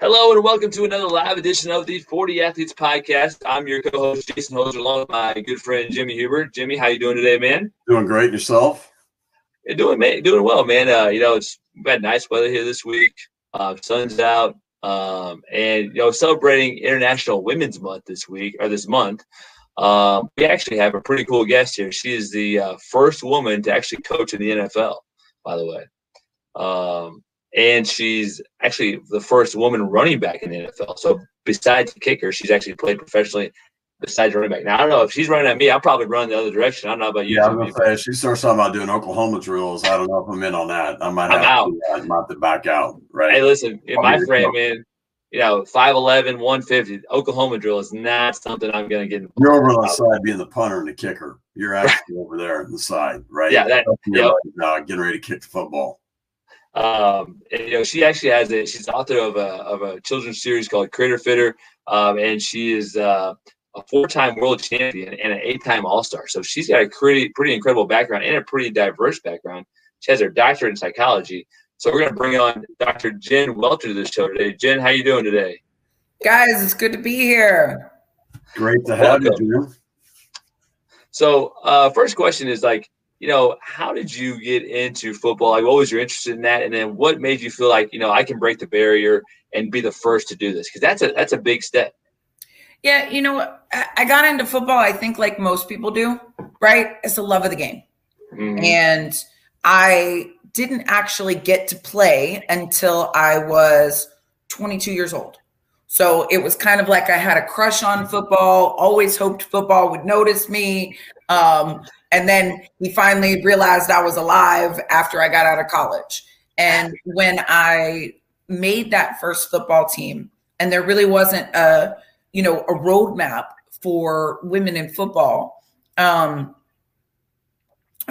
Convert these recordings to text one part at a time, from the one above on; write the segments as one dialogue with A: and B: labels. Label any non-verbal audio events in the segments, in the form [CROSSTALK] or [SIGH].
A: Hello and welcome to another live edition of the 40 Athletes Podcast. I'm your co-host Jason Hoser, along with my good friend Jimmy Huber. Jimmy, how you doing today, man?
B: Doing great. Yourself?
A: Yeah, doing man, doing well, man. Uh, you know, it's we've had nice weather here this week. Uh, sun's out, um, and you know, celebrating International Women's Month this week or this month. Um, we actually have a pretty cool guest here. She is the uh, first woman to actually coach in the NFL, by the way. Um, and she's actually the first woman running back in the NFL. So besides the kicker, she's actually played professionally besides running back. Now I don't know if she's running at me, I'll probably run the other direction. I don't know about you.
B: Yeah, I'm gonna say if she starts talking about doing Oklahoma drills. I don't know if I'm in on that. I might have,
A: I'm
B: to, I might have to back out. Right.
A: Hey, listen, in my frame, man, you know, 5'11, 150, Oklahoma drill is not something I'm going to get
B: You're over on the side being the punter and the kicker. You're actually over there on the side, right?
A: Yeah, that,
B: You're like, uh, getting ready to kick the football.
A: Um, and, you know, she actually has a, she's author of a, of a children's series called Critter Fitter. Um, and she is uh, a four-time world champion and an eight-time all-star. So she's got a pretty, pretty incredible background and a pretty diverse background. She has her doctorate in psychology. So we're going to bring on Dr. Jen Welter to the show today. Jen, how you doing today?
C: Guys, it's good to be here.
B: Great to have Welcome. you, Jen.
A: So uh, first question is like, you know, how did you get into football? Like, what was your interest in that? And then what made you feel like, you know, I can break the barrier and be the first to do this? Because that's a that's a big step.
C: Yeah, you know, I got into football. I think like most people do, right? It's the love of the game, mm-hmm. and I didn't actually get to play until I was 22 years old. So it was kind of like I had a crush on football, always hoped football would notice me. Um, and then he finally realized I was alive after I got out of college. And when I made that first football team, and there really wasn't a, you know, a roadmap for women in football, um,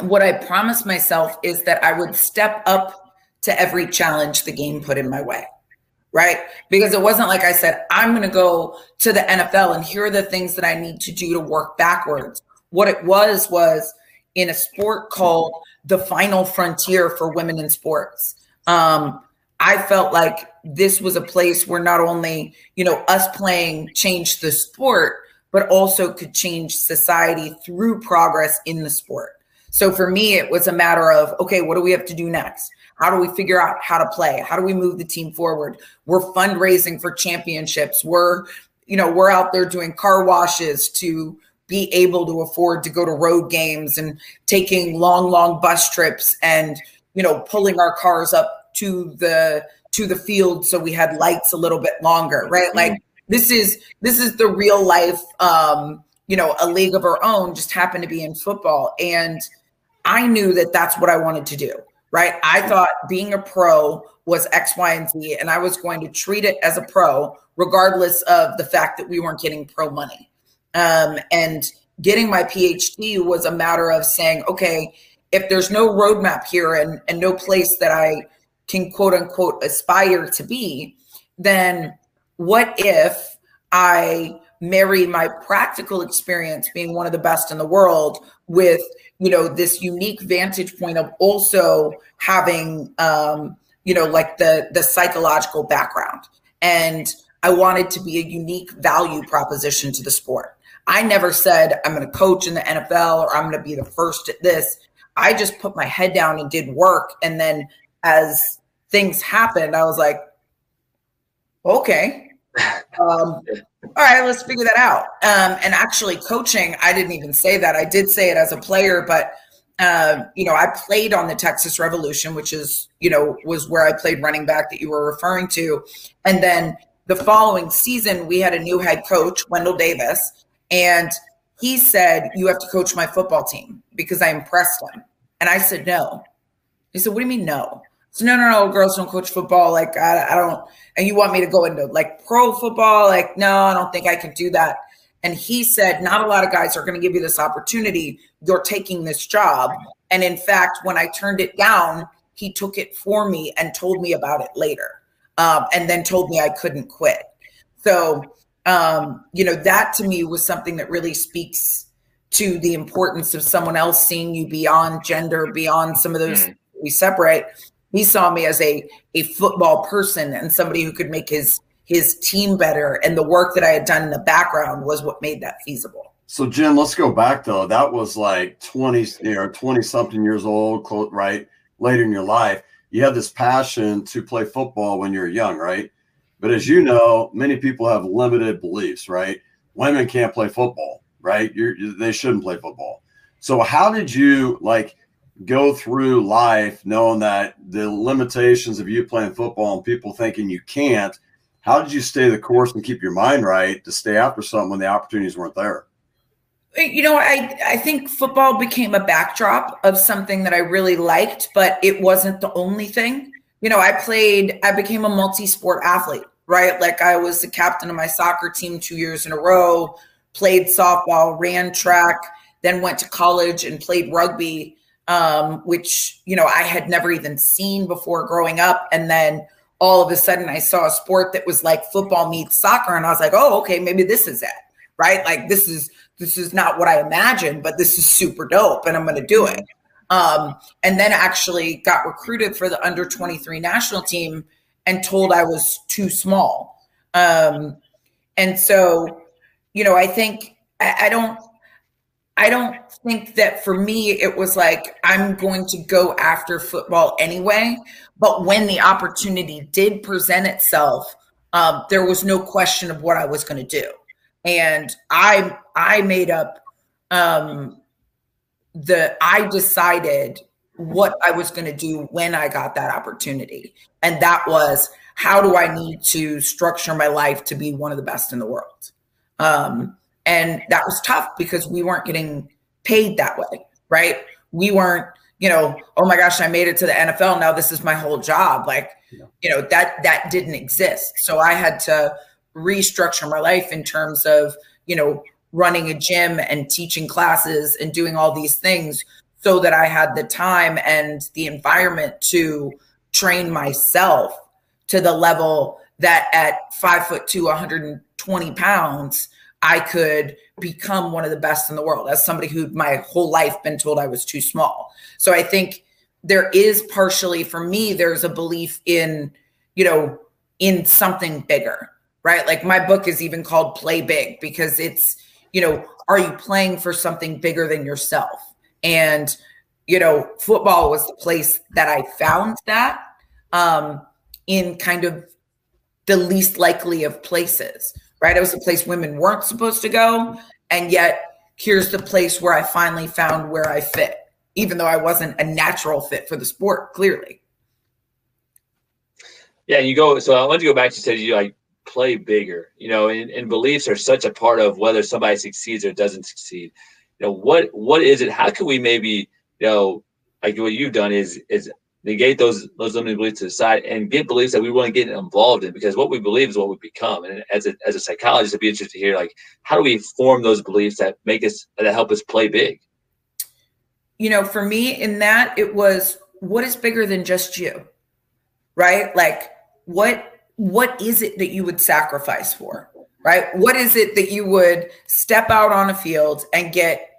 C: what I promised myself is that I would step up to every challenge the game put in my way. Right. Because it wasn't like I said, I'm going to go to the NFL and here are the things that I need to do to work backwards. What it was was in a sport called the final frontier for women in sports. Um, I felt like this was a place where not only, you know, us playing changed the sport, but also could change society through progress in the sport. So for me, it was a matter of, okay, what do we have to do next? How do we figure out how to play? How do we move the team forward? We're fundraising for championships. We're, you know, we're out there doing car washes to be able to afford to go to road games and taking long, long bus trips and, you know, pulling our cars up to the to the field so we had lights a little bit longer, right? Mm-hmm. Like this is this is the real life um, you know, a league of our own just happened to be in football and I knew that that's what I wanted to do, right? I thought being a pro was X, Y, and Z, and I was going to treat it as a pro, regardless of the fact that we weren't getting pro money. Um, and getting my PhD was a matter of saying, okay, if there's no roadmap here and, and no place that I can quote unquote aspire to be, then what if I marry my practical experience being one of the best in the world with you know this unique vantage point of also having um you know like the the psychological background? And i wanted to be a unique value proposition to the sport I never said I'm going to coach in the NFL or I'm going to be the first at this. I just put my head down and did work. And then as things happened, I was like, okay. [LAUGHS] Um, all right, let's figure that out. Um, and actually, coaching, I didn't even say that. I did say it as a player, but uh, you know, I played on the Texas Revolution, which is, you know, was where I played running back that you were referring to. And then the following season, we had a new head coach, Wendell Davis, and he said, You have to coach my football team because I impressed him. And I said, No. He said, What do you mean, no? So, no, no, no, girls don't coach football. Like, I, I don't, and you want me to go into like pro football? Like, no, I don't think I can do that. And he said, Not a lot of guys are going to give you this opportunity. You're taking this job. And in fact, when I turned it down, he took it for me and told me about it later. Um, and then told me I couldn't quit. So um, you know, that to me was something that really speaks to the importance of someone else seeing you beyond gender, beyond some of those mm. we separate. He saw me as a a football person and somebody who could make his his team better. And the work that I had done in the background was what made that feasible.
B: So Jim, let's go back though. That was like 20, you know, 20 something years old, right? Later in your life, you had this passion to play football when you're young, right? But as you know, many people have limited beliefs, right? Women can't play football, right? You're, they shouldn't play football. So how did you like go through life knowing that the limitations of you playing football and people thinking you can't? How did you stay the course and keep your mind right to stay after something when the opportunities weren't there?
C: you know i i think football became a backdrop of something that i really liked but it wasn't the only thing you know i played i became a multi-sport athlete right? Like i was the captain of my soccer team two years in a row played softball ran track then went to college and played rugby um, which you know i had never even seen before growing up. And then all of a sudden i saw a sport that was like football meets soccer and i was like oh okay maybe this is it right? Like this is this is not what I imagined, but this is super dope and I'm going to do it. Um, and then actually got recruited for the under 23 national team and told I was too small. Um, and so, you know, I think I, I don't, I don't think that for me it was like I'm going to go after football anyway. But when the opportunity did present itself, um, there was no question of what I was going to do and I I made up um the I decided what I was going to do when I got that opportunity. And that was how do I need to structure my life to be one of the best in the world? Um, and that was tough because we weren't getting paid that way, right? We weren't, you know, oh my gosh, I made it to the NFL. Now this is my whole job. Like, yeah. you know, that that didn't exist. So I had to restructure my life in terms of, you know, running a gym and teaching classes and doing all these things so that I had the time and the environment to train myself to the level that at five foot two, 120 pounds, I could become one of the best in the world as somebody who my whole life been told I was too small. So I think there is partially for me, there's a belief in, you know, in something bigger right? Like my book is even called Play Big because it's, you know, are you playing for something bigger than yourself? And, you know, football was the place that I found that um, in kind of the least likely of places, right? It was a place women weren't supposed to go. And yet, here's the place where I finally found where I fit, even though I wasn't a natural fit for the sport, clearly.
A: Yeah, you go. So I want to go back to say you like play bigger, you know, and, and beliefs are such a part of whether somebody succeeds or doesn't succeed. You know, what what is it? How can we maybe, you know, like what you've done is is negate those those limiting beliefs to the side and get beliefs that we want to get involved in because what we believe is what we become. And as a as a psychologist, it'd be interesting to hear like how do we form those beliefs that make us that help us play big.
C: You know, for me in that it was what is bigger than just you, right? Like what what is it that you would sacrifice for? Right? What is it that you would step out on a field and get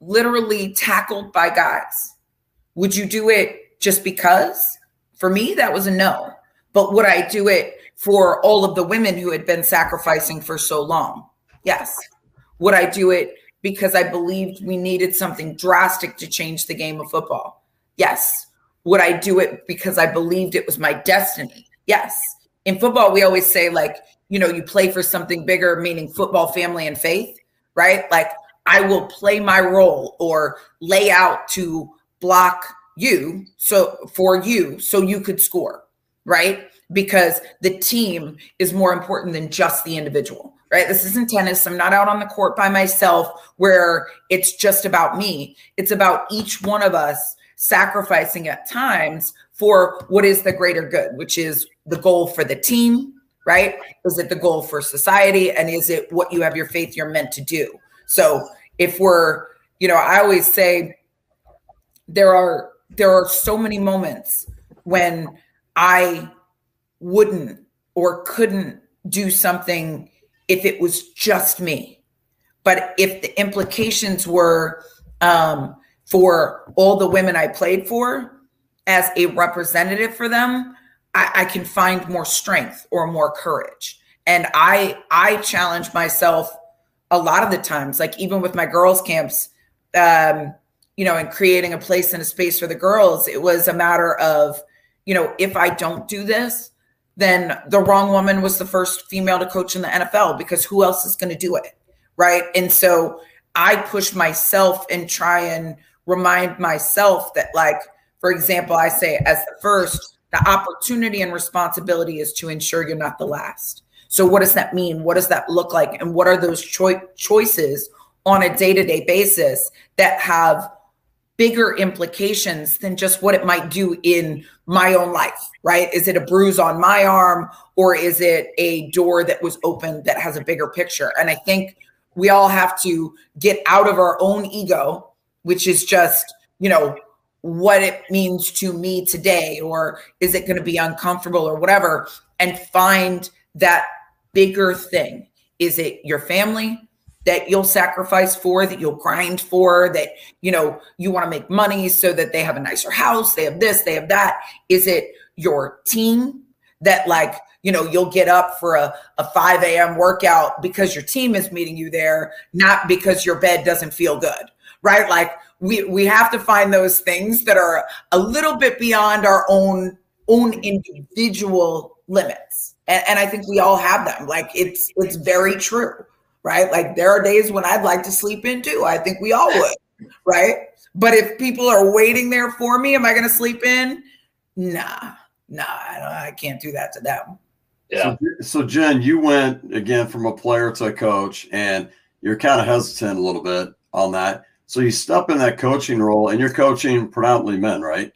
C: literally tackled by guys? Would you do it just because? For me, that was a no. But would I do it for all of the women who had been sacrificing for so long? Yes. Would I do it because I believed we needed something drastic to change the game of football? Yes. Would I do it because I believed it was my destiny? Yes in football, we always say, like, you know, you play for something bigger, meaning football, family, and faith, right? Like, I will play my role or lay out to block you so for you so you could score, right? Because the team is more important than just the individual, right? This isn't tennis. I'm not out on the court by myself where it's just about me. It's about each one of us sacrificing at times for what is the greater good, which is the goal for the team, right? Is it the goal for society? And is it what you have your faith you're meant to do? So if we're, you know, I always say there are there are so many moments when I wouldn't or couldn't do something if it was just me. But if the implications were um, for all the women I played for as a representative for them, I, I can find more strength or more courage. And I I challenge myself a lot of the times, like even with my girls' camps, um, you know, and creating a place and a space for the girls, it was a matter of, you know, if I don't do this, then the wrong woman was the first female to coach in the NFL because who else is going to do it? Right. And so I push myself and try and remind myself that, like, for example, I say, as the first, the opportunity and responsibility is to ensure you're not the last. So, what does that mean? What does that look like? And what are those cho- choices on a day to day basis that have bigger implications than just what it might do in my own life, right? Is it a bruise on my arm or is it a door that was opened that has a bigger picture? And I think we all have to get out of our own ego, which is just, you know, what it means to me today, or is it going to be uncomfortable or whatever, and find that bigger thing. Is it your family? that you'll sacrifice for, that you'll grind for, that you know you want to make money so that they have a nicer house, they have this, they have that? Is it your team that like you know you'll get up for a, a 5 a.m workout because your team is meeting you there not because your bed doesn't feel good right like we we have to find those things that are a little bit beyond our own own individual limits and, and i think we all have them like it's it's very true right? Like there are days when I'd like to sleep in too. I think we all would, [LAUGHS] right? But if people are waiting there for me, am I going to sleep in? Nah, nah, I, I, can't do that to them.
B: Yeah. So, so, Jen, you went again from a player to a coach, and you're kind of hesitant a little bit on that. So you step in that coaching role, and you're coaching predominantly men, right?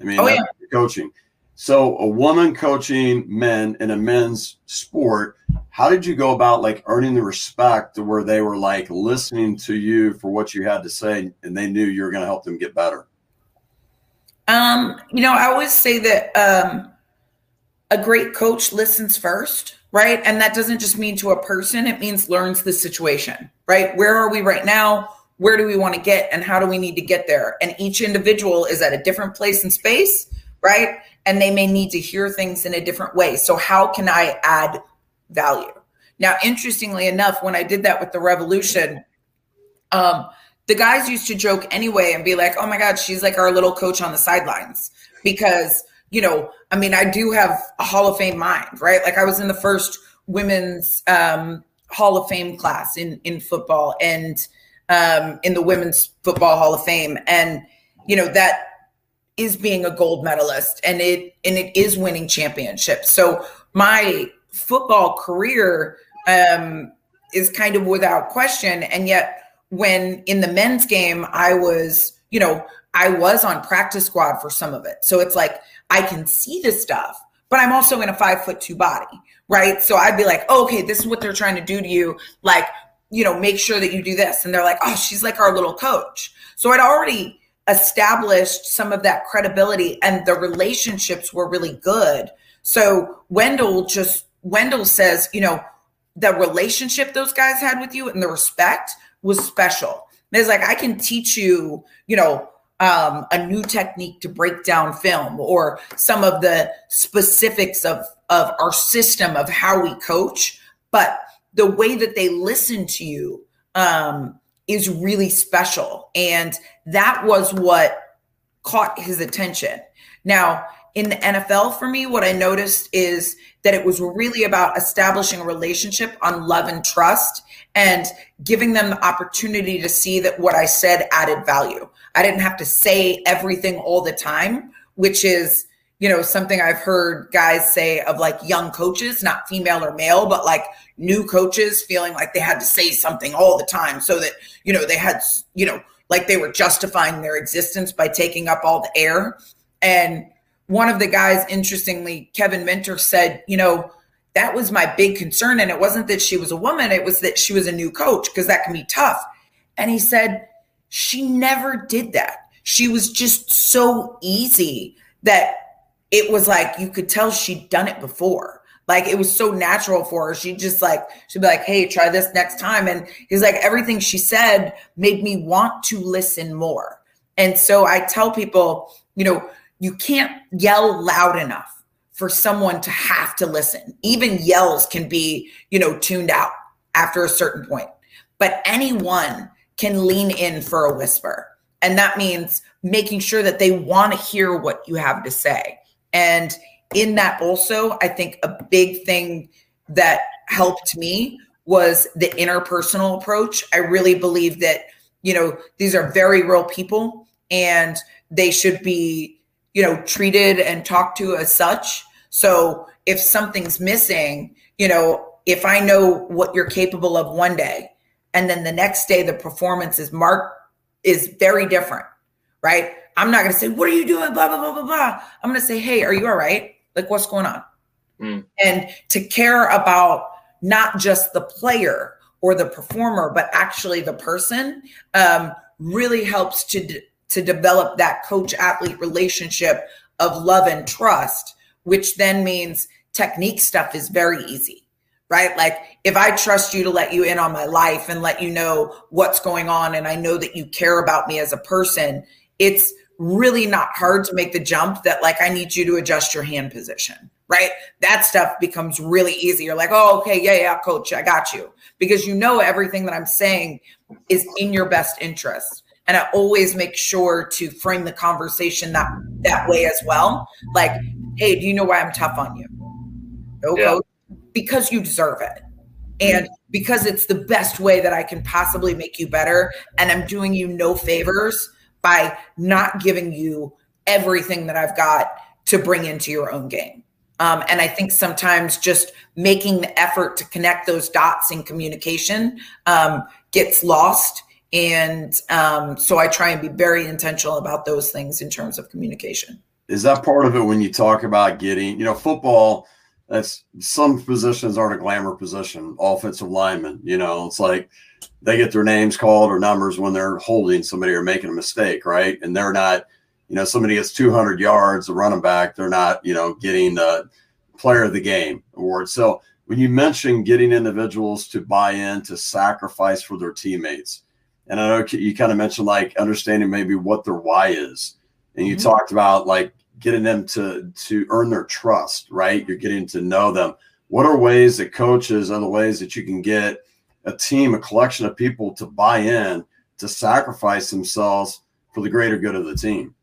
B: I mean, oh, yeah. coaching. So a woman coaching men in a men's sport, how did you go about like earning the respect to where they were like listening to you for what you had to say and they knew you were going to help them get better?
C: Um, you know, I always say that um a great coach listens first, right? And that doesn't just mean to a person, it means learns the situation, right? Where are we right now? Where do we want to get and how do we need to get there? And each individual is at a different place in space, right? and they may need to hear things in a different way. So, how can I add value? Now, interestingly enough, when I did that with the revolution, um, the guys used to joke anyway and be like, oh my God, she's like our little coach on the sidelines. Because, you know, I mean, I do have a Hall of Fame mind, right? Like I was in the first women's um, Hall of Fame class in, in football and um, in the Women's Football Hall of Fame. And, you know, that is being a gold medalist and it and it is winning championships. So my football career um, is kind of without question. And yet, when in the men's game, I was, you know, I was on practice squad for some of it. So it's like I can see the stuff, but I'm also in a five foot two body, right? So I'd be like, oh, okay, this is what they're trying to do to you. Like, you know, make sure that you do this. And they're like, oh, she's like our little coach. So I'd already established some of that credibility and the relationships were really good. So Wendell just Wendell says, you know, the relationship those guys had with you and the respect was special. It's like I can teach you, you know, um, a new technique to break down film or some of the specifics of of our system of how we coach, but the way that they listen to you um, is really special. And that was what caught his attention. Now, in the NFL for me, what I noticed is that it was really about establishing a relationship on love and trust and giving them the opportunity to see that what I said added value. I didn't have to say everything all the time, which is you know, something I've heard guys say of like young coaches, not female or male, but like new coaches feeling like they had to say something all the time so that, you know, they had, you know, like they were justifying their existence by taking up all the air. And one of the guys, interestingly, Kevin Minter said, you know, that was my big concern. And it wasn't that she was a woman, it was that she was a new coach because that can be tough. And he said, she never did that. She was just so easy that it was like you could tell she'd done it before. Like it was so natural for her. She just like she'd be like, "Hey, try this next time." And he's like, everything she said made me want to listen more. And so I tell people, you know, you can't yell loud enough for someone to have to listen. Even yells can be, you know, tuned out after a certain point. But anyone can lean in for a whisper. And that means making sure that they want to hear what you have to say. And in that also, I think a big thing that helped me was the interpersonal approach. I really believe that, you know, these are very real people and they should be, you know, treated and talked to as such. So if something's missing, you know, if I know what you're capable of one day, and then the next day the performance is marked is very different, right? I'm not going to say, "What are you doing?" Blah blah blah blah blah. I'm going to say, "Hey, are you all right? Like, what's going on?" Mm. And to care about not just the player or the performer, but actually the person, um, really helps to de- to develop that coach athlete relationship of love and trust, which then means technique stuff is very easy right? Like if I trust you to let you in on my life and let you know what's going on and I know that you care about me as a person, it's really not hard to make the jump that like I need you to adjust your hand position, right? That stuff becomes really easy. You're like, "Oh, okay, yeah, yeah, coach, I got you." Because you know everything that I'm saying is in your best interest. And I always make sure to frame the conversation that that way as well. Like, "Hey, do you know why I'm tough on you?" No, yeah. coach because you deserve it and because it's the best way that I can possibly make you better. And I'm doing you no favors by not giving you everything that I've got to bring into your own game. Um, and I think sometimes just making the effort to connect those dots in communication um, gets lost. And um, so I try and be very intentional about those things in terms of communication.
B: Is that part of it when you talk about getting, you know, football? That's some positions aren't a glamour position. Offensive lineman, you know, it's like they get their names called or numbers when they're holding somebody or making a mistake, right? And they're not, you know, somebody gets 200 yards, the running back, they're not, you know, getting the player of the game award. So when you mention getting individuals to buy in, to sacrifice for their teammates, and I know you kind of mentioned like understanding maybe what their why is, and you mm-hmm. talked about like getting them to to earn their trust, right? You're getting to know them. What are ways that coaches, other ways that you can get a team, a collection of people to buy in, to sacrifice themselves for the greater good of the team?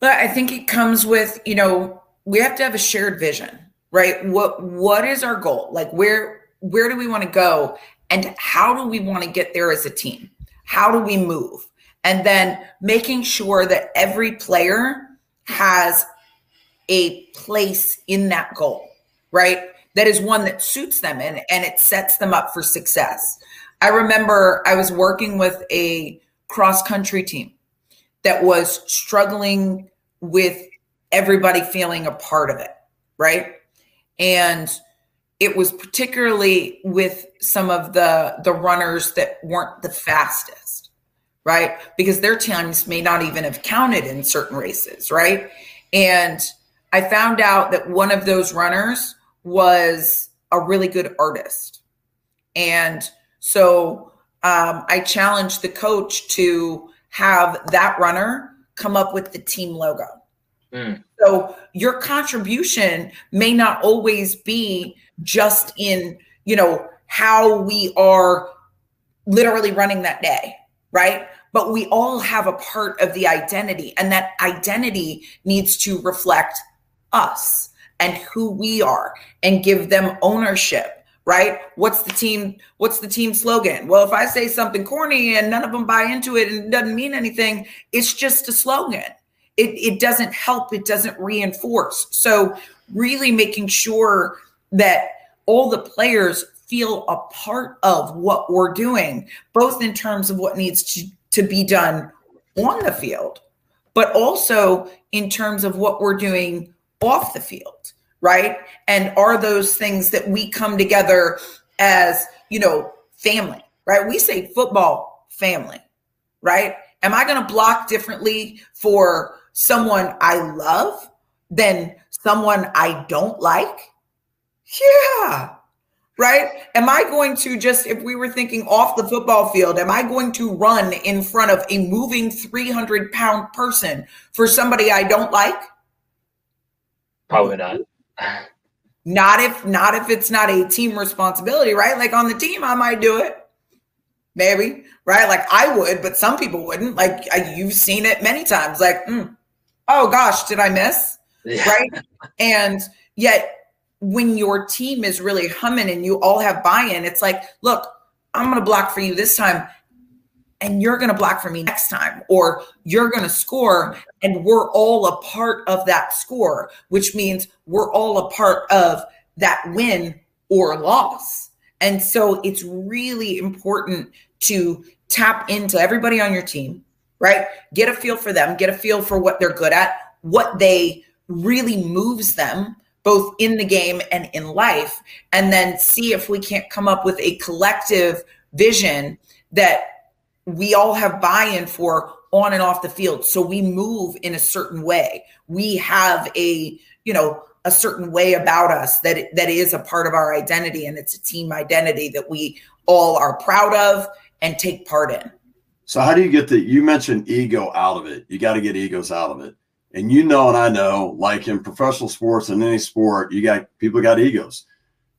C: But I think it comes with, you know, we have to have a shared vision, right? What what is our goal? Like where where do we want to go and how do we want to get there as a team? How do we move? And then making sure that every player has a place in that goal, right? That is one that suits them and, and it sets them up for success. I remember I was working with a cross country team that was struggling with everybody feeling a part of it, right? And it was particularly with some of the the runners that weren't the fastest right? Because their times may not even have counted in certain races, right? And I found out that one of those runners was a really good artist. And so um, I challenged the coach to have that runner come up with the team logo. Mm. So your contribution may not always be just in, you know, how we are literally running that day, right? But we all have a part of the identity and that identity needs to reflect us and who we are and give them ownership right? What's the team what's the team slogan? Well if i say something corny and none of them buy into it and it doesn't mean anything it's just a slogan. It, it doesn't help. It doesn't reinforce. So really making sure that all the players feel a part of what we're doing both in terms of what needs to to be done on the field, but also in terms of what we're doing off the field, right? And are those things that we come together as, you know, family, right? We say football family, right? Am I going to block differently for someone I love than someone I don't like? Yeah, right? Am I going to just, if we were thinking off the football field, am I going to run in front of a moving 300 pound person for somebody I don't like?
A: Probably not.
C: Not if not if it's not a team responsibility, right? Like on the team, I might do it, maybe, right? Like I would, but some people wouldn't. Like I, you've seen it many times. Like, mm, oh gosh, did I miss? Yeah. Right? And yet, when your team is really humming and you all have buy-in, it's like, look, I'm going to block for you this time and you're going to block for me next time or you're going to score and we're all a part of that score which means we're all a part of that win or loss. And so it's really important to tap into everybody on your team right? Get a feel for them get a feel for what they're good at what they really moves them both in the game and in life and then see if we can't come up with a collective vision that we all have buy-in for on and off the field. So we move in a certain way. We have a you know a certain way about us that that is a part of our identity and it's a team identity that we all are proud of and take part in.
B: So how do you get the you mentioned ego out of it. You got to get egos out of it and you know and i know like in professional sports and any sport you got people got egos.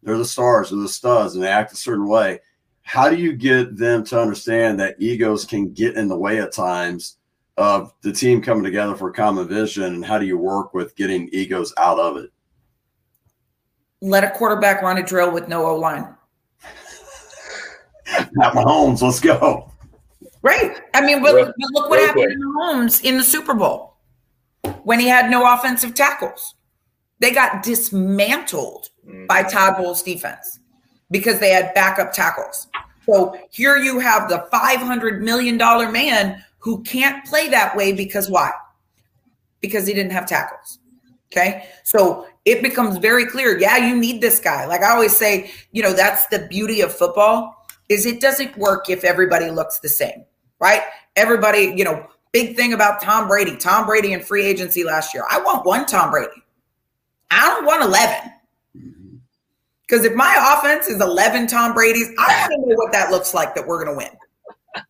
B: They're the stars they're the studs and they act a certain way. How do you get them to understand that egos can get in the way at times of the team coming together for a common vision? And how do you work with getting egos out of it?
C: Let a quarterback run a drill with no o-line. [LAUGHS]
B: Not Mahomes, let's go.
C: Right. I mean, but, but look what happened to Mahomes in the Super Bowl when he had no offensive tackles. They got dismantled mm-hmm. by Todd Bowles' defense because they had backup tackles. So here you have the $500 million man who can't play that way because why? Because he didn't have tackles. Okay. So it becomes very clear. Yeah, you need this guy. Like I always say, you know, that's the beauty of football is it doesn't work if everybody looks the same, right? Everybody, you know, big thing about Tom Brady, Tom Brady in free agency last year. I want one Tom Brady. I don't want 11. Because if my offense is 11 Tom Brady's, I want to know what that looks like that we're going to win.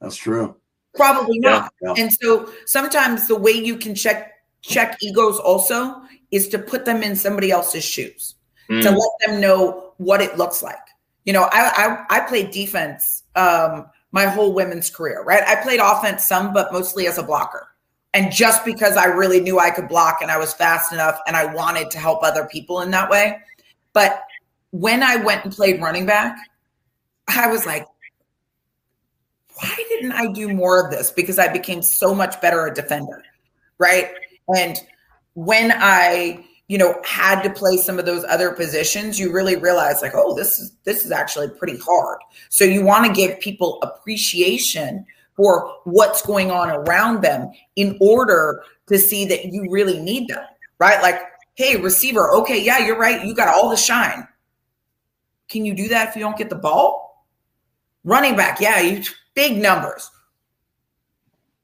B: That's true.
C: Probably not. Yeah. And so sometimes the way you can check check egos also is to put them in somebody else's shoes mm. to let them know what it looks like. You know, I I, I played defense um, my whole women's career, right? I played offense some, but mostly as a blocker. And just because I really knew I could block and I was fast enough and I wanted to help other people in that way, but when I went and played running back, I was like, why didn't I do more of this? Because I became so much better a defender, right? And when I, you know, had to play some of those other positions, you really realize like, oh, this is this is actually pretty hard. So you want to give people appreciation for what's going on around them in order to see that you really need them, right? Like hey, receiver, okay, yeah, you're right. You got all the shine. Can you do that if you don't get the ball? Running back, yeah, you big numbers.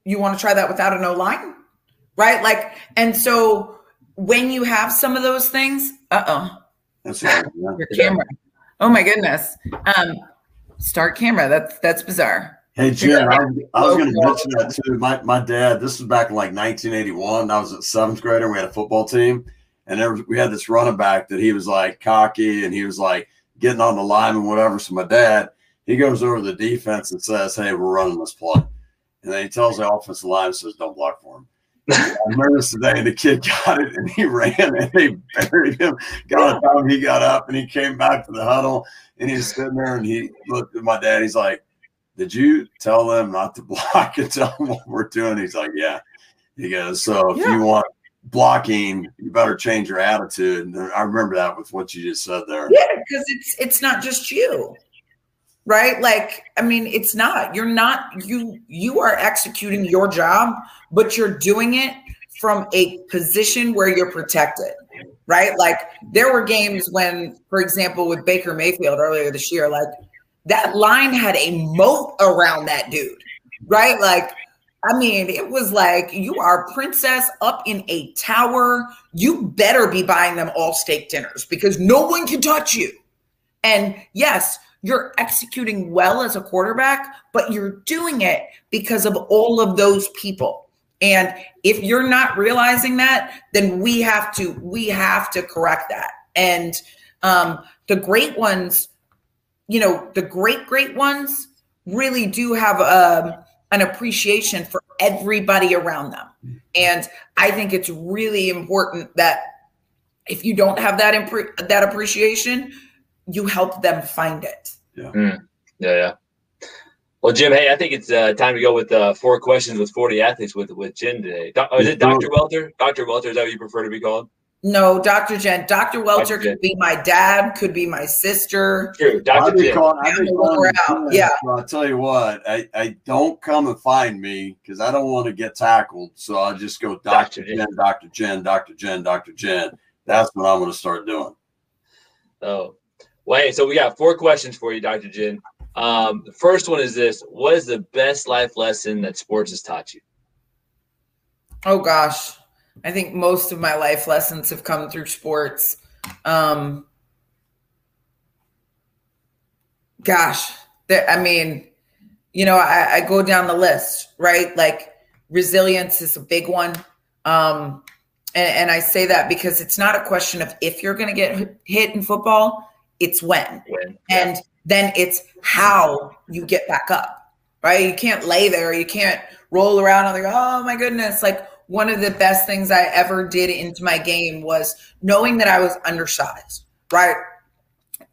C: You want to try that without a no line? Right? Like, and so when you have some of those things, uh-oh. Your camera. Oh my goodness. Um, start camera. That's that's bizarre.
B: Hey Jim, I, I was going [LAUGHS] to mention that too. My my dad. This was back in like 1981. I was at seventh grader. We had a football team, and there, we had this running back that he was like cocky and he was like getting on the line and whatever. So my dad, he goes over the defense and says, Hey, we're running this play. And then he tells the offensive line, says, Don't block for him. I remember this today, the kid got it and he ran and they buried him. Got time he got up and he came back to the huddle and he's sitting there and he looked at my dad. He's like, Did you tell them not to [LAUGHS] block and tell them what we're doing? He's like, Yeah. He goes, So if yeah. you want blocking, you better change your attitude. And I remember that with what you just said there.
C: Yeah, because it's it's not just you. Right? Like, I mean, it's not. You're not you you are executing your job, but you're doing it from a position where you're protected. Right? Like there were games when, for example, with Baker Mayfield earlier this year, like that line had a moat around that dude. Right? Like I mean, it was like you are princess up in a tower. You better be buying them all steak dinners because no one can touch you. And yes, you're executing well as a quarterback, but you're doing it because of all of those people And if you're not realizing that, then we have to we have to correct that. And um, the great ones, you know, the great great ones really do have um, an appreciation for everybody around them. And I think it's really important that if you don't have that impre- that appreciation, you help them find it.
B: Yeah.
A: Mm. Yeah, yeah. Well, Jim, hey, I think it's uh, time to go with uh, four questions with 40 athletes with with Jen today. Do- oh, is it Dr. Welter? Dr. Welter, is that what you prefer to be called?
C: No, Dr. Jen. Dr. Welter
A: Dr. Jen.
C: could be my dad, could be my sister.
A: True,
B: I've
A: Dr.
B: been
A: Jen.
B: calling, I've been
C: Yeah,
B: calling
C: we're
B: you
C: out.
B: Jen,
C: Yeah.
B: so I'll tell you what, I, I don't come and find me because I don't want to get tackled. So I'll just go Dr.
A: Dr. Jen.
B: Jen, Dr. Jen, Dr. Jen, Dr. Jen. That's what I'm going to start doing.
A: Oh, hey, so we got four questions for you, Dr. Jen. Um, the first one is this: What is the best life lesson that sports has taught you?
C: Oh gosh. I think most of my life lessons have come through sports. Um gosh, I mean, you know, I, I go down the list, right? Like resilience is a big one. Um and, and I say that because it's not a question of if you're gonna get hit in football, it's when.
A: When?
C: And then it's how you get back up, right? You can't lay there. You can't roll around and like, oh my goodness. Like one of the best things I ever did into my game was knowing that I was undersized, right?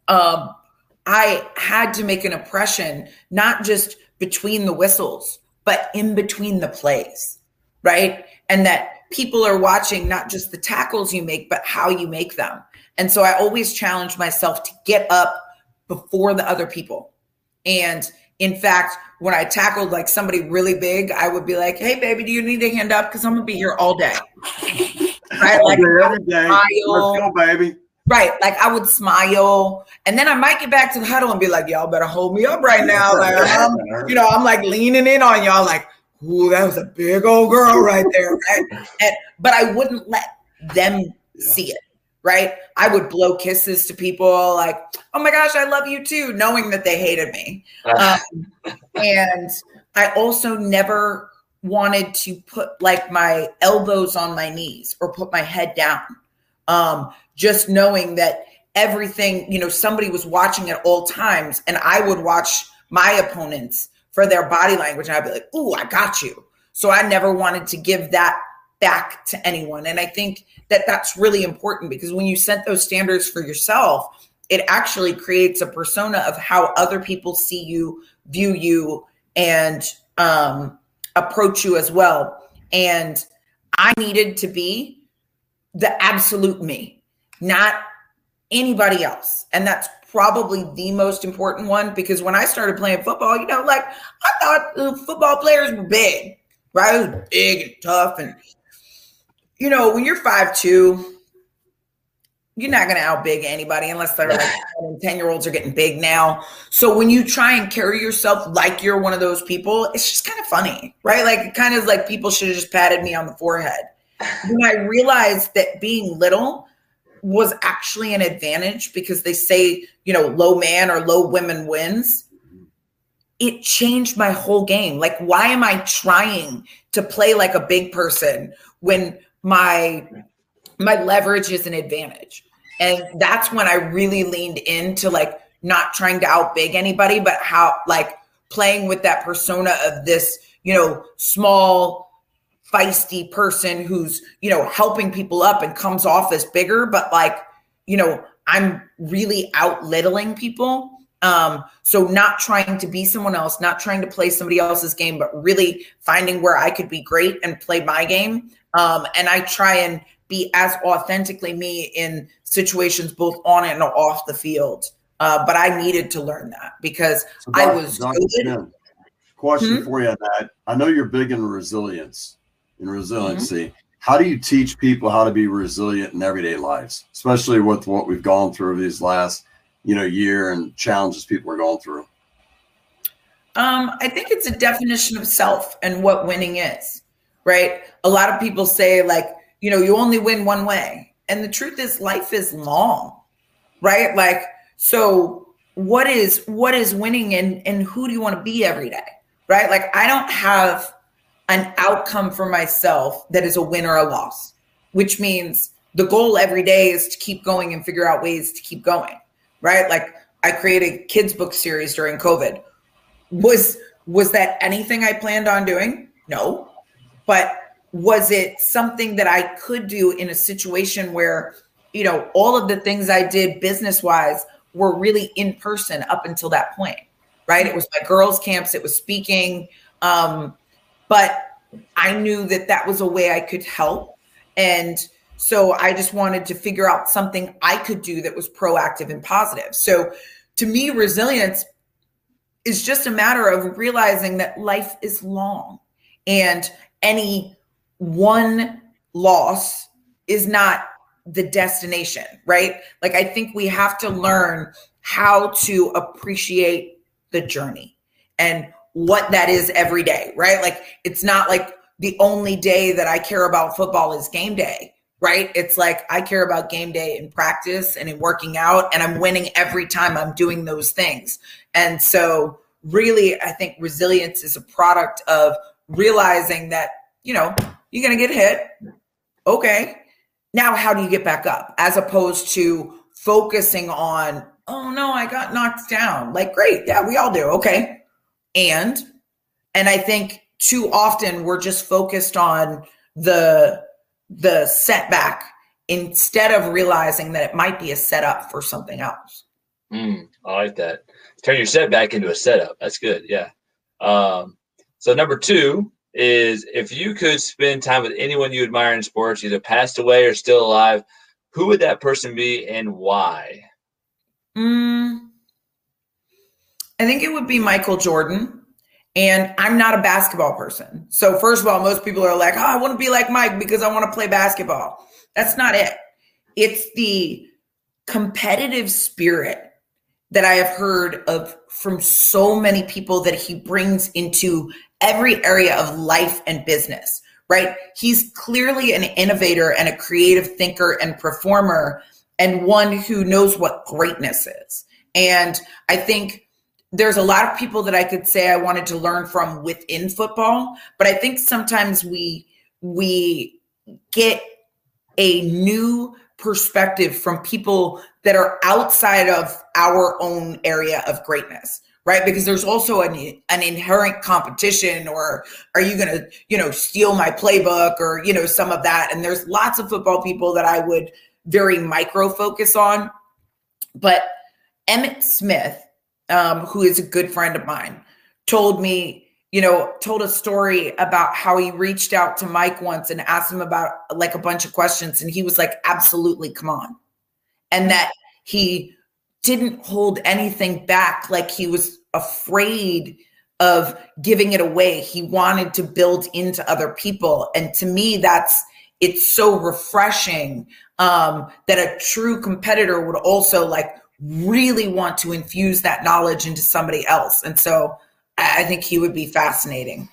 C: Um, I had to make an impression, not just between the whistles, but in between the plays, right? And that people are watching not just the tackles you make, but how you make them. And so I always challenge myself to get up before the other people. And in fact, when I tackled like somebody really big, I would be like, "Hey, baby, do you need a hand up? Because I'm gonna be here all day." [LAUGHS] right?
B: All
C: Like,
B: day, every day.
C: smile.
B: Let's go, baby.
C: right? Like I would smile, and then I might get back to the huddle and be like, "Y'all better hold me up right now." [LAUGHS] Like, I'm, you know, I'm like leaning in on y'all, like, "Ooh, that was a big old girl right there." Right? And, but I wouldn't let them see it. Right? I would blow kisses to people, like, "Oh my gosh, I love you too," knowing that they hated me. [LAUGHS] Um, and I also never wanted to put like my elbows on my knees or put my head down. Um, just knowing that everything, you know, somebody was watching at all times, and I would watch my opponents for their body language, and I'd be like, "Ooh, I got you." So I never wanted to give that back to anyone, and I think that that's really important because when you set those standards for yourself, it actually creates a persona of how other people see you, view you, and um, approach you as well. And I needed to be the absolute me, not anybody else. And that's probably the most important one because when I started playing football, you know, like I thought football players were big, right? Was big and tough. And, you know, when you're five two, you're not going to outbig anybody unless they're like 10 year olds are getting big now. So when you try and carry yourself like you're one of those people, it's just kind of funny, right? Like it kind of like people should have just patted me on the forehead. When I realized that being little was actually an advantage because they say, you know, low man or low women wins. It changed my whole game. Like, why am I trying to play like a big person when my my leverage is an advantage. And that's when I really leaned into like not trying to outbig anybody, but how like playing with that persona of this, you know, small, feisty person who's, you know, helping people up and comes off as bigger, but like, you know, I'm really out littling people. Um, so not trying to be someone else, not trying to play somebody else's game, but really finding where I could be great and play my game. Um, and I try and be as authentically me in situations both on and off the field. Uh, but I needed to learn that because
B: So,
C: I was good.
B: Question
C: Hmm?
B: for you on that. I know you're big in resilience and resiliency.
C: Mm-hmm.
B: How do you teach people how to be resilient in everyday lives, especially with what we've gone through these last, you know, year and challenges people are going through?
C: Um, I think it's a definition of self and what winning is, right? A lot of people say, like, you know, you only win one way. And the truth is life is long, right? Like, so what is what is winning and and who do you want to be every day? Right? Like I don't have an outcome for myself that is a win or a loss, which means the goal every day is to keep going and figure out ways to keep going, right? Like I created kids book series during COVID. Was was that anything I planned on doing? No. But was it something that I could do in a situation where, you know, all of the things I did business wise were really in person up until that point, right? It was my girls' camps, it was speaking. Um, but I knew that that was a way I could help. And so I just wanted to figure out something I could do that was proactive and positive. So to me, resilience is just a matter of realizing that life is long and any one loss is not the destination, right? Like, I think we have to learn how to appreciate the journey and what that is every day, right? Like, it's not like the only day that I care about football is game day, right? It's like I care about game day in practice and in working out, and I'm winning every time I'm doing those things. And so, really, I think resilience is a product of realizing that, you know, you're going to get hit. Okay. Now, how do you get back up? As opposed to focusing on, oh no, I got knocked down. Like, great. Yeah, we all do. Okay. And, and I think too often we're just focused on the, the setback instead of realizing that it might be a setup for something else.
A: Mm, I like that. Turn your setback into a setup. That's good. Yeah. Um, so number two, is if you could spend time with anyone you admire in sports, either passed away or still alive, who would that person be and why?
C: Mm, I think it would be Michael Jordan. And I'm not a basketball person. So, first of all, most people are like, oh, I want to be like Mike because I want to play basketball. That's not it. It's the competitive spirit that I have heard of from so many people that he brings into every area of life and business, right? He's clearly an innovator and a creative thinker and performer and one who knows what greatness is. And I think there's a lot of people that I could say I wanted to learn from within football, but I think sometimes we we get a new perspective from people that are outside of our own area of greatness right because there's also an, an inherent competition or are you going to you know steal my playbook or you know some of that and there's lots of football people that i would very micro focus on but Emmitt Smith um, who is a good friend of mine told me you know, told a story about how he reached out to Mike once and asked him about like a bunch of questions. And he was like, absolutely, come on. And that he didn't hold anything back, like he was afraid of giving it away. He wanted to build into other people. And to me, that's it's so refreshing um, that a true competitor would also like really want to infuse that knowledge into somebody else. And so I think he would be fascinating.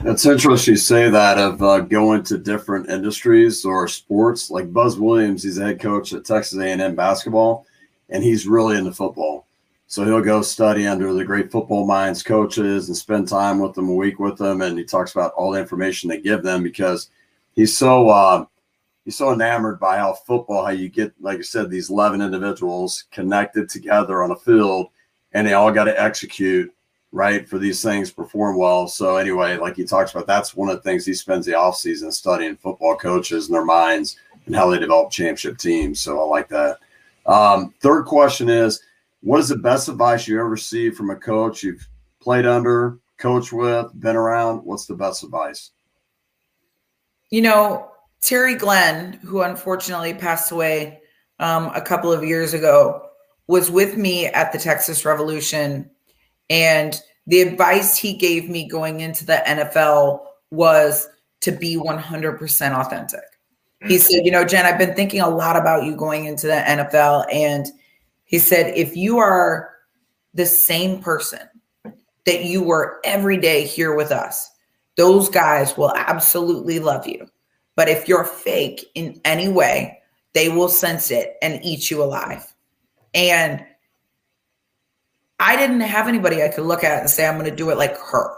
B: It's interesting you say that of uh, going to different industries or sports. Like Buzz Williams, he's a head coach at Texas A&M basketball, and he's really into football. So he'll go study under the great football minds coaches and spend time with them a week with them, and he talks about all the information they give them because he's so uh, he's so enamored by how football, how you get, like I said, these eleven individuals connected together on a field, and they all got to execute right, for these things perform well. So anyway, like he talks about, that's one of the things he spends the off season studying football coaches and their minds and how they develop championship teams. So I like that. Um, third question is, what is the best advice you ever received from a coach you've played under, coached with, been around? What's the best advice?
C: You know, Terry Glenn, who unfortunately passed away um, a couple of years ago, was with me at the Texas Revolution and the advice he gave me going into the NFL was to be 100% authentic. He said, You know, Jen, I've been thinking a lot about you going into the NFL. And he said, If you are the same person that you were every day here with us, those guys will absolutely love you. But if you're fake in any way, they will sense it and eat you alive. And I didn't have anybody I could look at and say, I'm going to do it like her.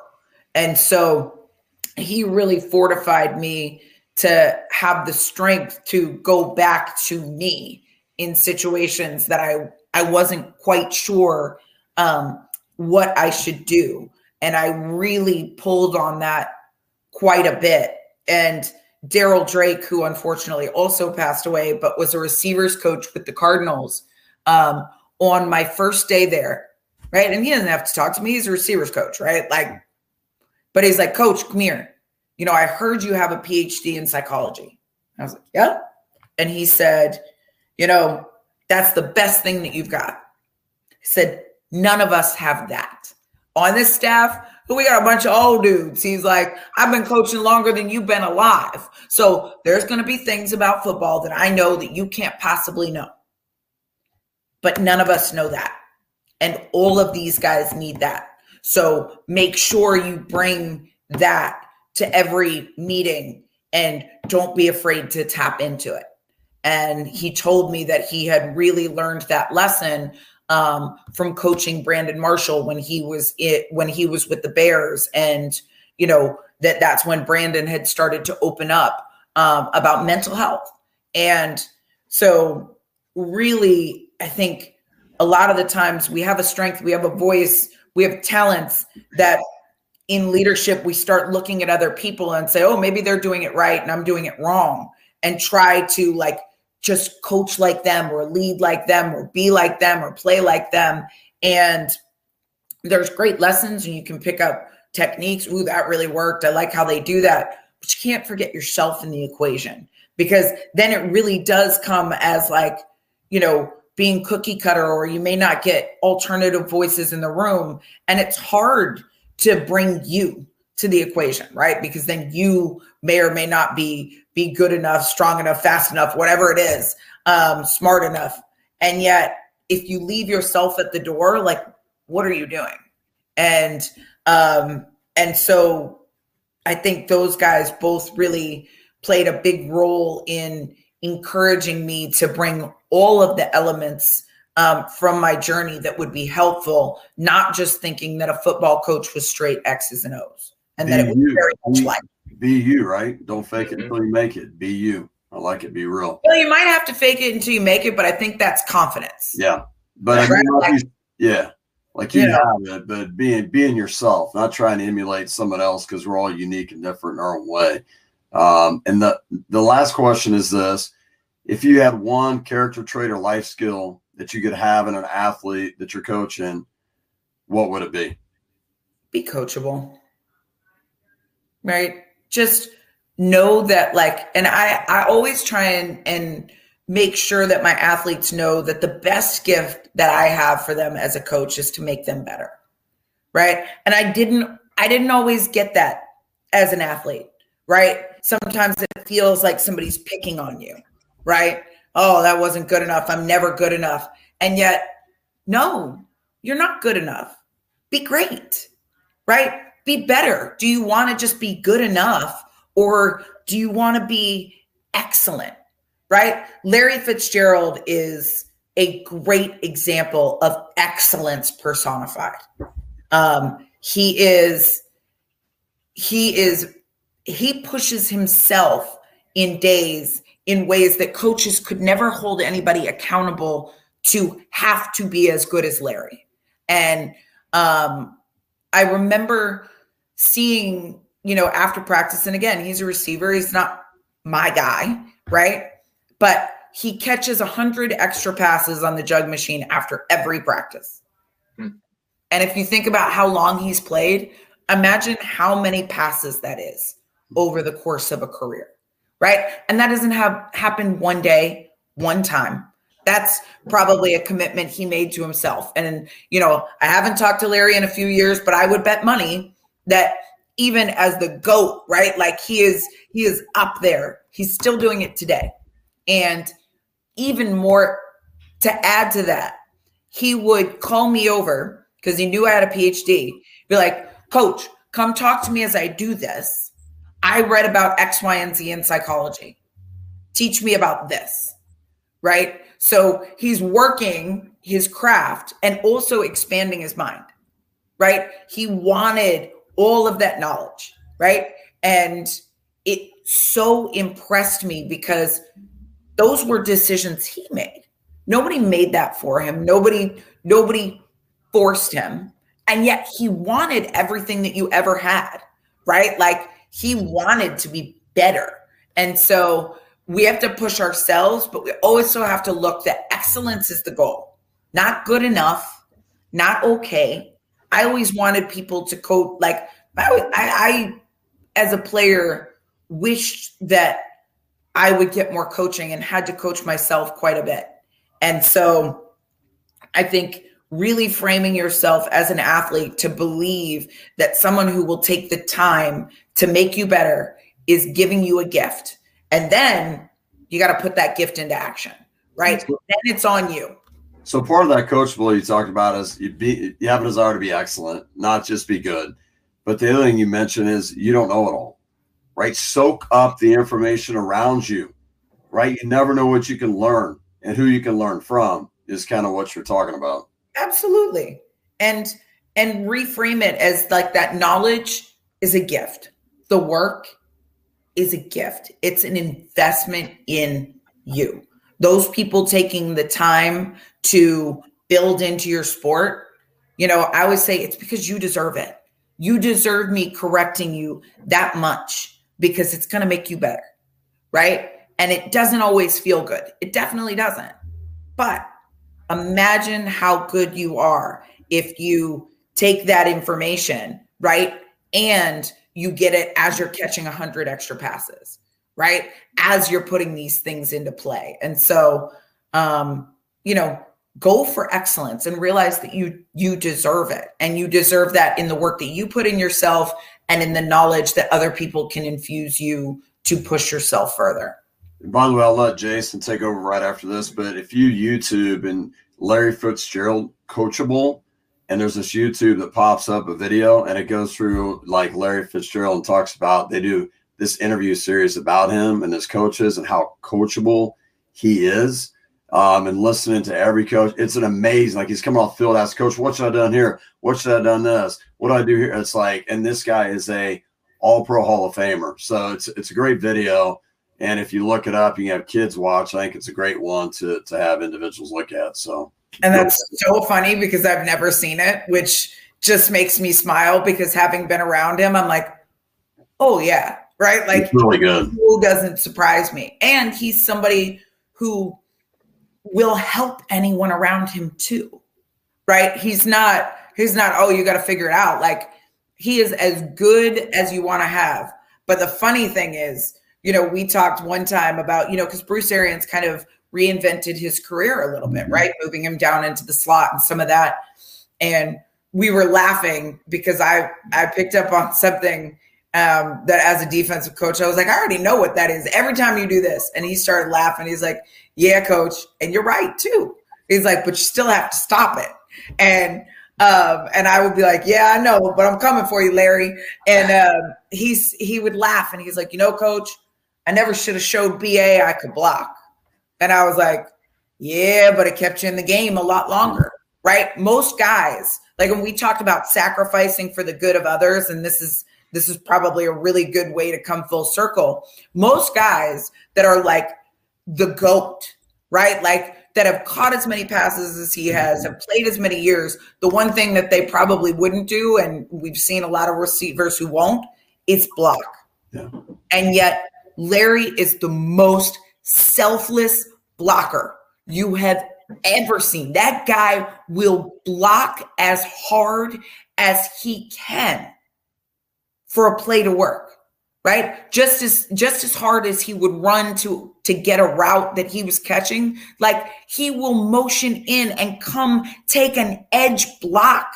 C: And so he really fortified me to have the strength to go back to me in situations that I I wasn't quite sure um, what I should do, and I really pulled on that quite a bit. And Darryl Drake, who unfortunately also passed away, but was a receivers coach with the Cardinals, um, on my first day there, right? And he doesn't have to talk to me; he's a receivers coach, right? Like, but he's like, Coach, come here you know, I heard you have a PhD in psychology. I was like, yeah. And he said, you know, that's the best thing that you've got. He said, none of us have that. On this staff, we got a bunch of old dudes. He's like, I've been coaching longer than you've been alive. So there's going to be things about football that I know that you can't possibly know. But none of us know that. And all of these guys need that. So make sure you bring that to every meeting and don't be afraid to tap into it. And he told me that he had really learned that lesson um, from coaching Brandon Marshall when he was it when he was with the Bears, and you know that that's when Brandon had started to open up um, about mental health. And so, really, I think a lot of the times we have a strength, we have a voice, we have talents that in leadership we start looking at other people and say oh maybe they're doing it right and i'm doing it wrong and try to like just coach like them or lead like them or be like them or play like them. And there's great lessons and you can pick up techniques. Ooh that really worked. I like how they do that. But you can't forget yourself in the equation because then it really does come as like you know being cookie cutter or you may not get alternative voices in the room. And it's hard to bring you to the equation, right? Because then you may or may not be be good enough, strong enough, fast enough, whatever it is, um, smart enough. And yet, if you leave yourself at the door, like, what are you doing? And um, and so I think those guys both really played a big role in encouraging me to bring all of the elements um, from my journey that would be helpful, not just thinking that a football coach was straight X's and O's and be that it was you. very much like
B: be you, right? Don't fake it mm-hmm. until you make it. Be you. I like it. Be real.
C: Well, you might have to fake it until you make it, but I think that's confidence.
B: Yeah, but right? like, yeah, like you yeah. have it, but being being yourself, not trying to emulate someone else because we're all unique and different in our own way. Um, and the the last question is this: If you had one character trait or life skill that you could have in an athlete that you're coaching, what would it be?
C: Be coachable. Right? Just know that like and I I always try and and make sure that my athletes know that the best gift that I have for them as a coach is to make them better. Right? And I didn't I didn't always get that as an athlete, right? Sometimes it feels like somebody's picking on you, right? Oh, that wasn't good enough. I'm never good enough. And yet, no, you're not good enough. Be great, right? Be better. Do you want to just be good enough or do you want to be excellent, right? Larry Fitzgerald is a great example of excellence personified. Um, he is, he is, he pushes himself in days in ways that coaches could never hold anybody accountable to have to be as good as Larry. And um, I remember seeing, you know, after practice, and again, he's a receiver, he's not my guy, right? But he catches 100 extra passes on the jug machine after every practice. Hmm. And if you think about how long he's played, imagine how many passes that is over the course of a career right? And that doesn't have happen one day, one time. That's probably a commitment he made to himself. And you know, I haven't talked to Larry in a few years, but I would bet money that even as the goat, right? Like he is he is up there. He's still doing it today. And even more to add to that, he would call me over because he knew I had a PhD. Be like, "Coach, come talk to me as I do this." I read about X, Y, and Z in psychology. Teach me about this. Right. So he's working his craft and also expanding his mind. Right. He wanted all of that knowledge. Right. And it so impressed me because those were decisions he made. Nobody made that for him. Nobody, nobody forced him. And yet he wanted everything that you ever had, right? Like he mm-hmm. wanted to be better. And so we have to push ourselves, but we also have to look that excellence is the goal, not good enough, not okay. I always wanted people to coach, like, I, I, as a player, wished that I would get more coaching and had to coach myself quite a bit. And so I think really framing yourself as an athlete to believe that someone who will take the time to make you better is giving you a gift. And then you got to put that gift into action, right? then it's on you.
B: So part of that coachable you talked about is you be you have a desire to be excellent, not just be good. But the other thing you mentioned is you don't know it all, right? Soak up the information around you, right? You never know what you can learn and who you can learn from is kind of what you're talking about.
C: Absolutely. And and reframe it as like that knowledge is a gift. The work is a gift. It's an investment in you. Those people taking the time to build into your sport, you know, I would say it's because you deserve it. You deserve me correcting you that much because it's going to make you better. Right. And it doesn't always feel good. It definitely doesn't. But imagine how good you are if you take that information, right? And you get it as you're catching 100 extra passes, right? As you're putting these things into play. And so, um, you know, go for excellence and realize that you you deserve it and you deserve that in the work that you put in yourself and in the knowledge that other people can infuse you to push yourself further.
B: By the way, I'll let Jason take over right after this. But if you YouTube and Larry Fitzgerald coachable, and there's this YouTube that pops up a video and it goes through like Larry Fitzgerald and talks about they do this interview series about him and his coaches and how coachable he is. Um, and listening to every coach, it's an amazing. Like he's coming off field, ask coach, "What should I done here? What should I done this? What do I do here?" It's like, and this guy is a All Pro Hall of Famer, so it's it's a great video and if you look it up, you have kids watch. I think it's a great one to to have individuals look at. So
C: and that's so funny because I've never seen it, which just makes me smile because having been around him, I'm like, oh yeah, right? Like
B: it's really good.
C: Who doesn't surprise me? And he's somebody who will help anyone around him too. Right? He's not, he's not, oh, you got to figure it out. Like he is as good as you want to have. But the funny thing is, you know, we talked one time about, you know, because Bruce Arians kind of reinvented his career a little bit, mm-hmm. right? Moving him down into the slot and some of that. And we were laughing because I I picked up on something um, that as a defensive coach, I was like, I already know what that is. Every time you do this, and he started laughing. He's like, Yeah, coach, and you're right too. He's like, but you still have to stop it. And um, and I would be like, Yeah, I know, but I'm coming for you, Larry. And um, he's he would laugh, and he's like, You know, coach I never should have showed BA I could block. And I was like, yeah, but it kept you in the game a lot longer, right? Most guys, like when we talked about sacrificing for the good of others, and this is this is probably a really good way to come full circle. Most guys that are like the goat, right? Like that have caught as many passes as he has, have played as many years. The one thing that they probably wouldn't do, and we've seen a lot of receivers who won't, is block. Yeah. And yet Larry is the most selfless blocker you have ever seen. That guy will block as hard as he can for a play to work right just as just as hard as he would run to to get a route that he was catching like he will motion in and come take an edge block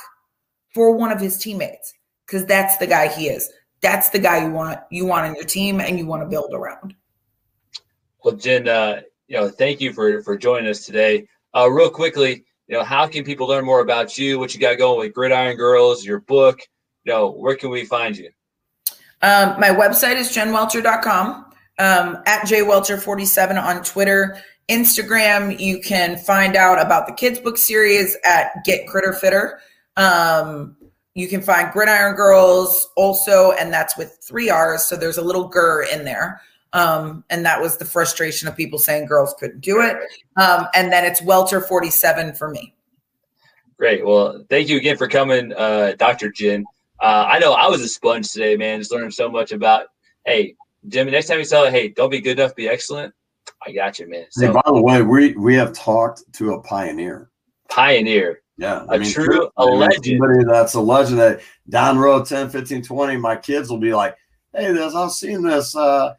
C: for one of his teammates because that's the guy he is that's the guy you want you want on your team and you want to build around.
A: Well, Jen, uh, you know, thank you for for joining us today. Uh, real quickly, you know, how can people learn more about you? What you got going with Grrridiron Girls, your book? You know, where can we find you?
C: Um, my website is jenwelter.com. Um, at jwelter47 on Twitter. Instagram, you can find out about the kids book series at Get Critter Fitter. Um, you can find Grrridiron Girls also, and that's with three R's. So there's a little GUR in there. Um, and that was the frustration of people saying girls couldn't do it. Um, and then it's Welter 47 for me.
A: Great. Well, thank you again for coming, uh, Dr. Jen. Uh, I know I was a sponge today, man. Just learning so much about, hey, Jimmy, next time you tell it, hey, don't be good enough, be excellent. I got you, man.
B: So, hey, by the way, we we have talked to a pioneer.
A: Pioneer.
B: Yeah.
A: I a mean, true a legend.
B: Somebody that's a legend that down road 10, 15, 20, my kids will be like, hey, this, I've seen this uh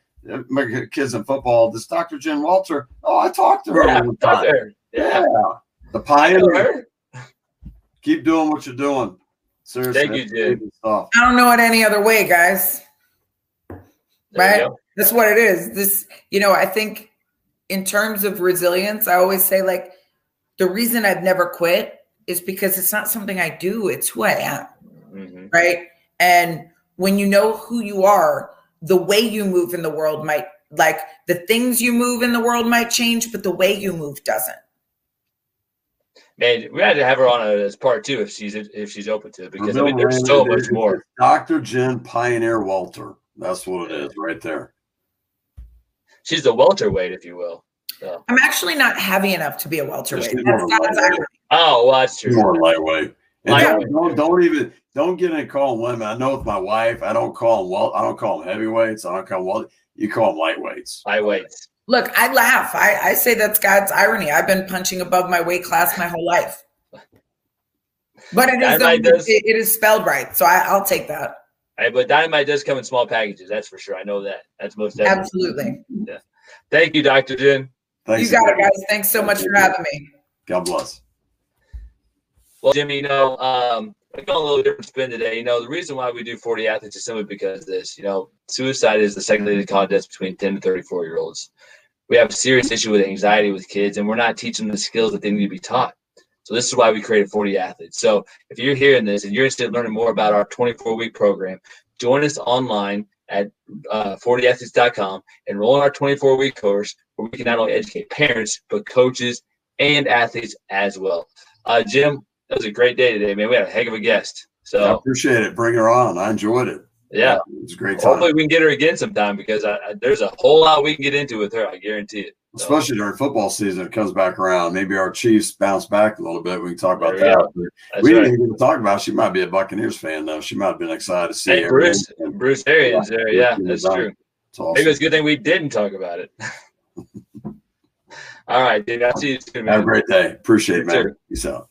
B: my kids in football, this Dr. Jen Welter. Oh, I talked to her.
A: Yeah, talked to her.
B: Yeah. yeah. The pioneer. Keep doing what you're doing. Seriously.
A: Thank you, Jen.
C: I don't know it any other way, guys. There right? That's what it is. This, you know, I think in terms of resilience, I always say like the reason I've never quit is because it's not something I do, it's who I am. Mm-hmm. Right. And when you know who you are, the way you move in the world might like the things you move in the world might change, but the way you move doesn't.
A: Man, we had to have her on as part two if she's if she's open to it because I mean there's so much more.
B: Dr. Jen Pioneer Welter. That's what it is right there.
A: She's a welterweight, if you will. So.
C: I'm actually not heavy enough to be a welterweight.
A: Oh, well, that's true.
B: More lightweight. And lightweight. Don't, don't, don't even don't get in calling women. I know with my wife, I don't call them well. I don't call them heavyweights. I don't call them well. You call them lightweights.
A: Lightweights.
C: Look, I laugh. I, I say that's God's irony. I've been punching above my weight class my whole life. But it is, does, it, it is spelled right. So I, will take that.
A: Right, but dynamite does come in small packages. That's for sure. I know that. That's most
C: definitely. Absolutely.
A: Yeah. Thank you, Dr. Jen.
C: Thanks, you got it, guys. Thanks so much for having me.
B: God bless.
A: Well, Jimmy, you know, um, we're going a little different spin today. You know, the reason why we do 40 athletes is simply because of this. You know, suicide is the second leading cause deaths between 10 to 34 year olds. We have a serious issue with anxiety with kids, and we're not teaching them the skills that they need to be taught. So this is why we created 40 athletes. So if you're hearing this and you're interested in learning more about our 24 week program, join us online at uh, 40athletes.com. And enroll in our 24 week course where we can not only educate parents, but coaches and athletes as well. Uh, Jim, that was a great day today, man. We had a heck of a guest. So
B: I appreciate it. Bring her on. I enjoyed it.
A: Yeah,
B: it was a great time.
A: Hopefully, we can get her again sometime because I, I, there's a whole lot we can get into with her. I guarantee it.
B: So. Especially during football season, it comes back around. Maybe our Chiefs bounce back a little bit. We can talk about that. We didn't even talk about. She might be a Buccaneers fan though. She might have been excited to see
A: hey, Bruce. Bruce Arians there. Yeah, that's true. Awesome. Maybe it's a good thing we didn't talk about it. [LAUGHS] All right, dude. I'll see you soon.
B: Man. Have a great day. Appreciate it, man. Peace out.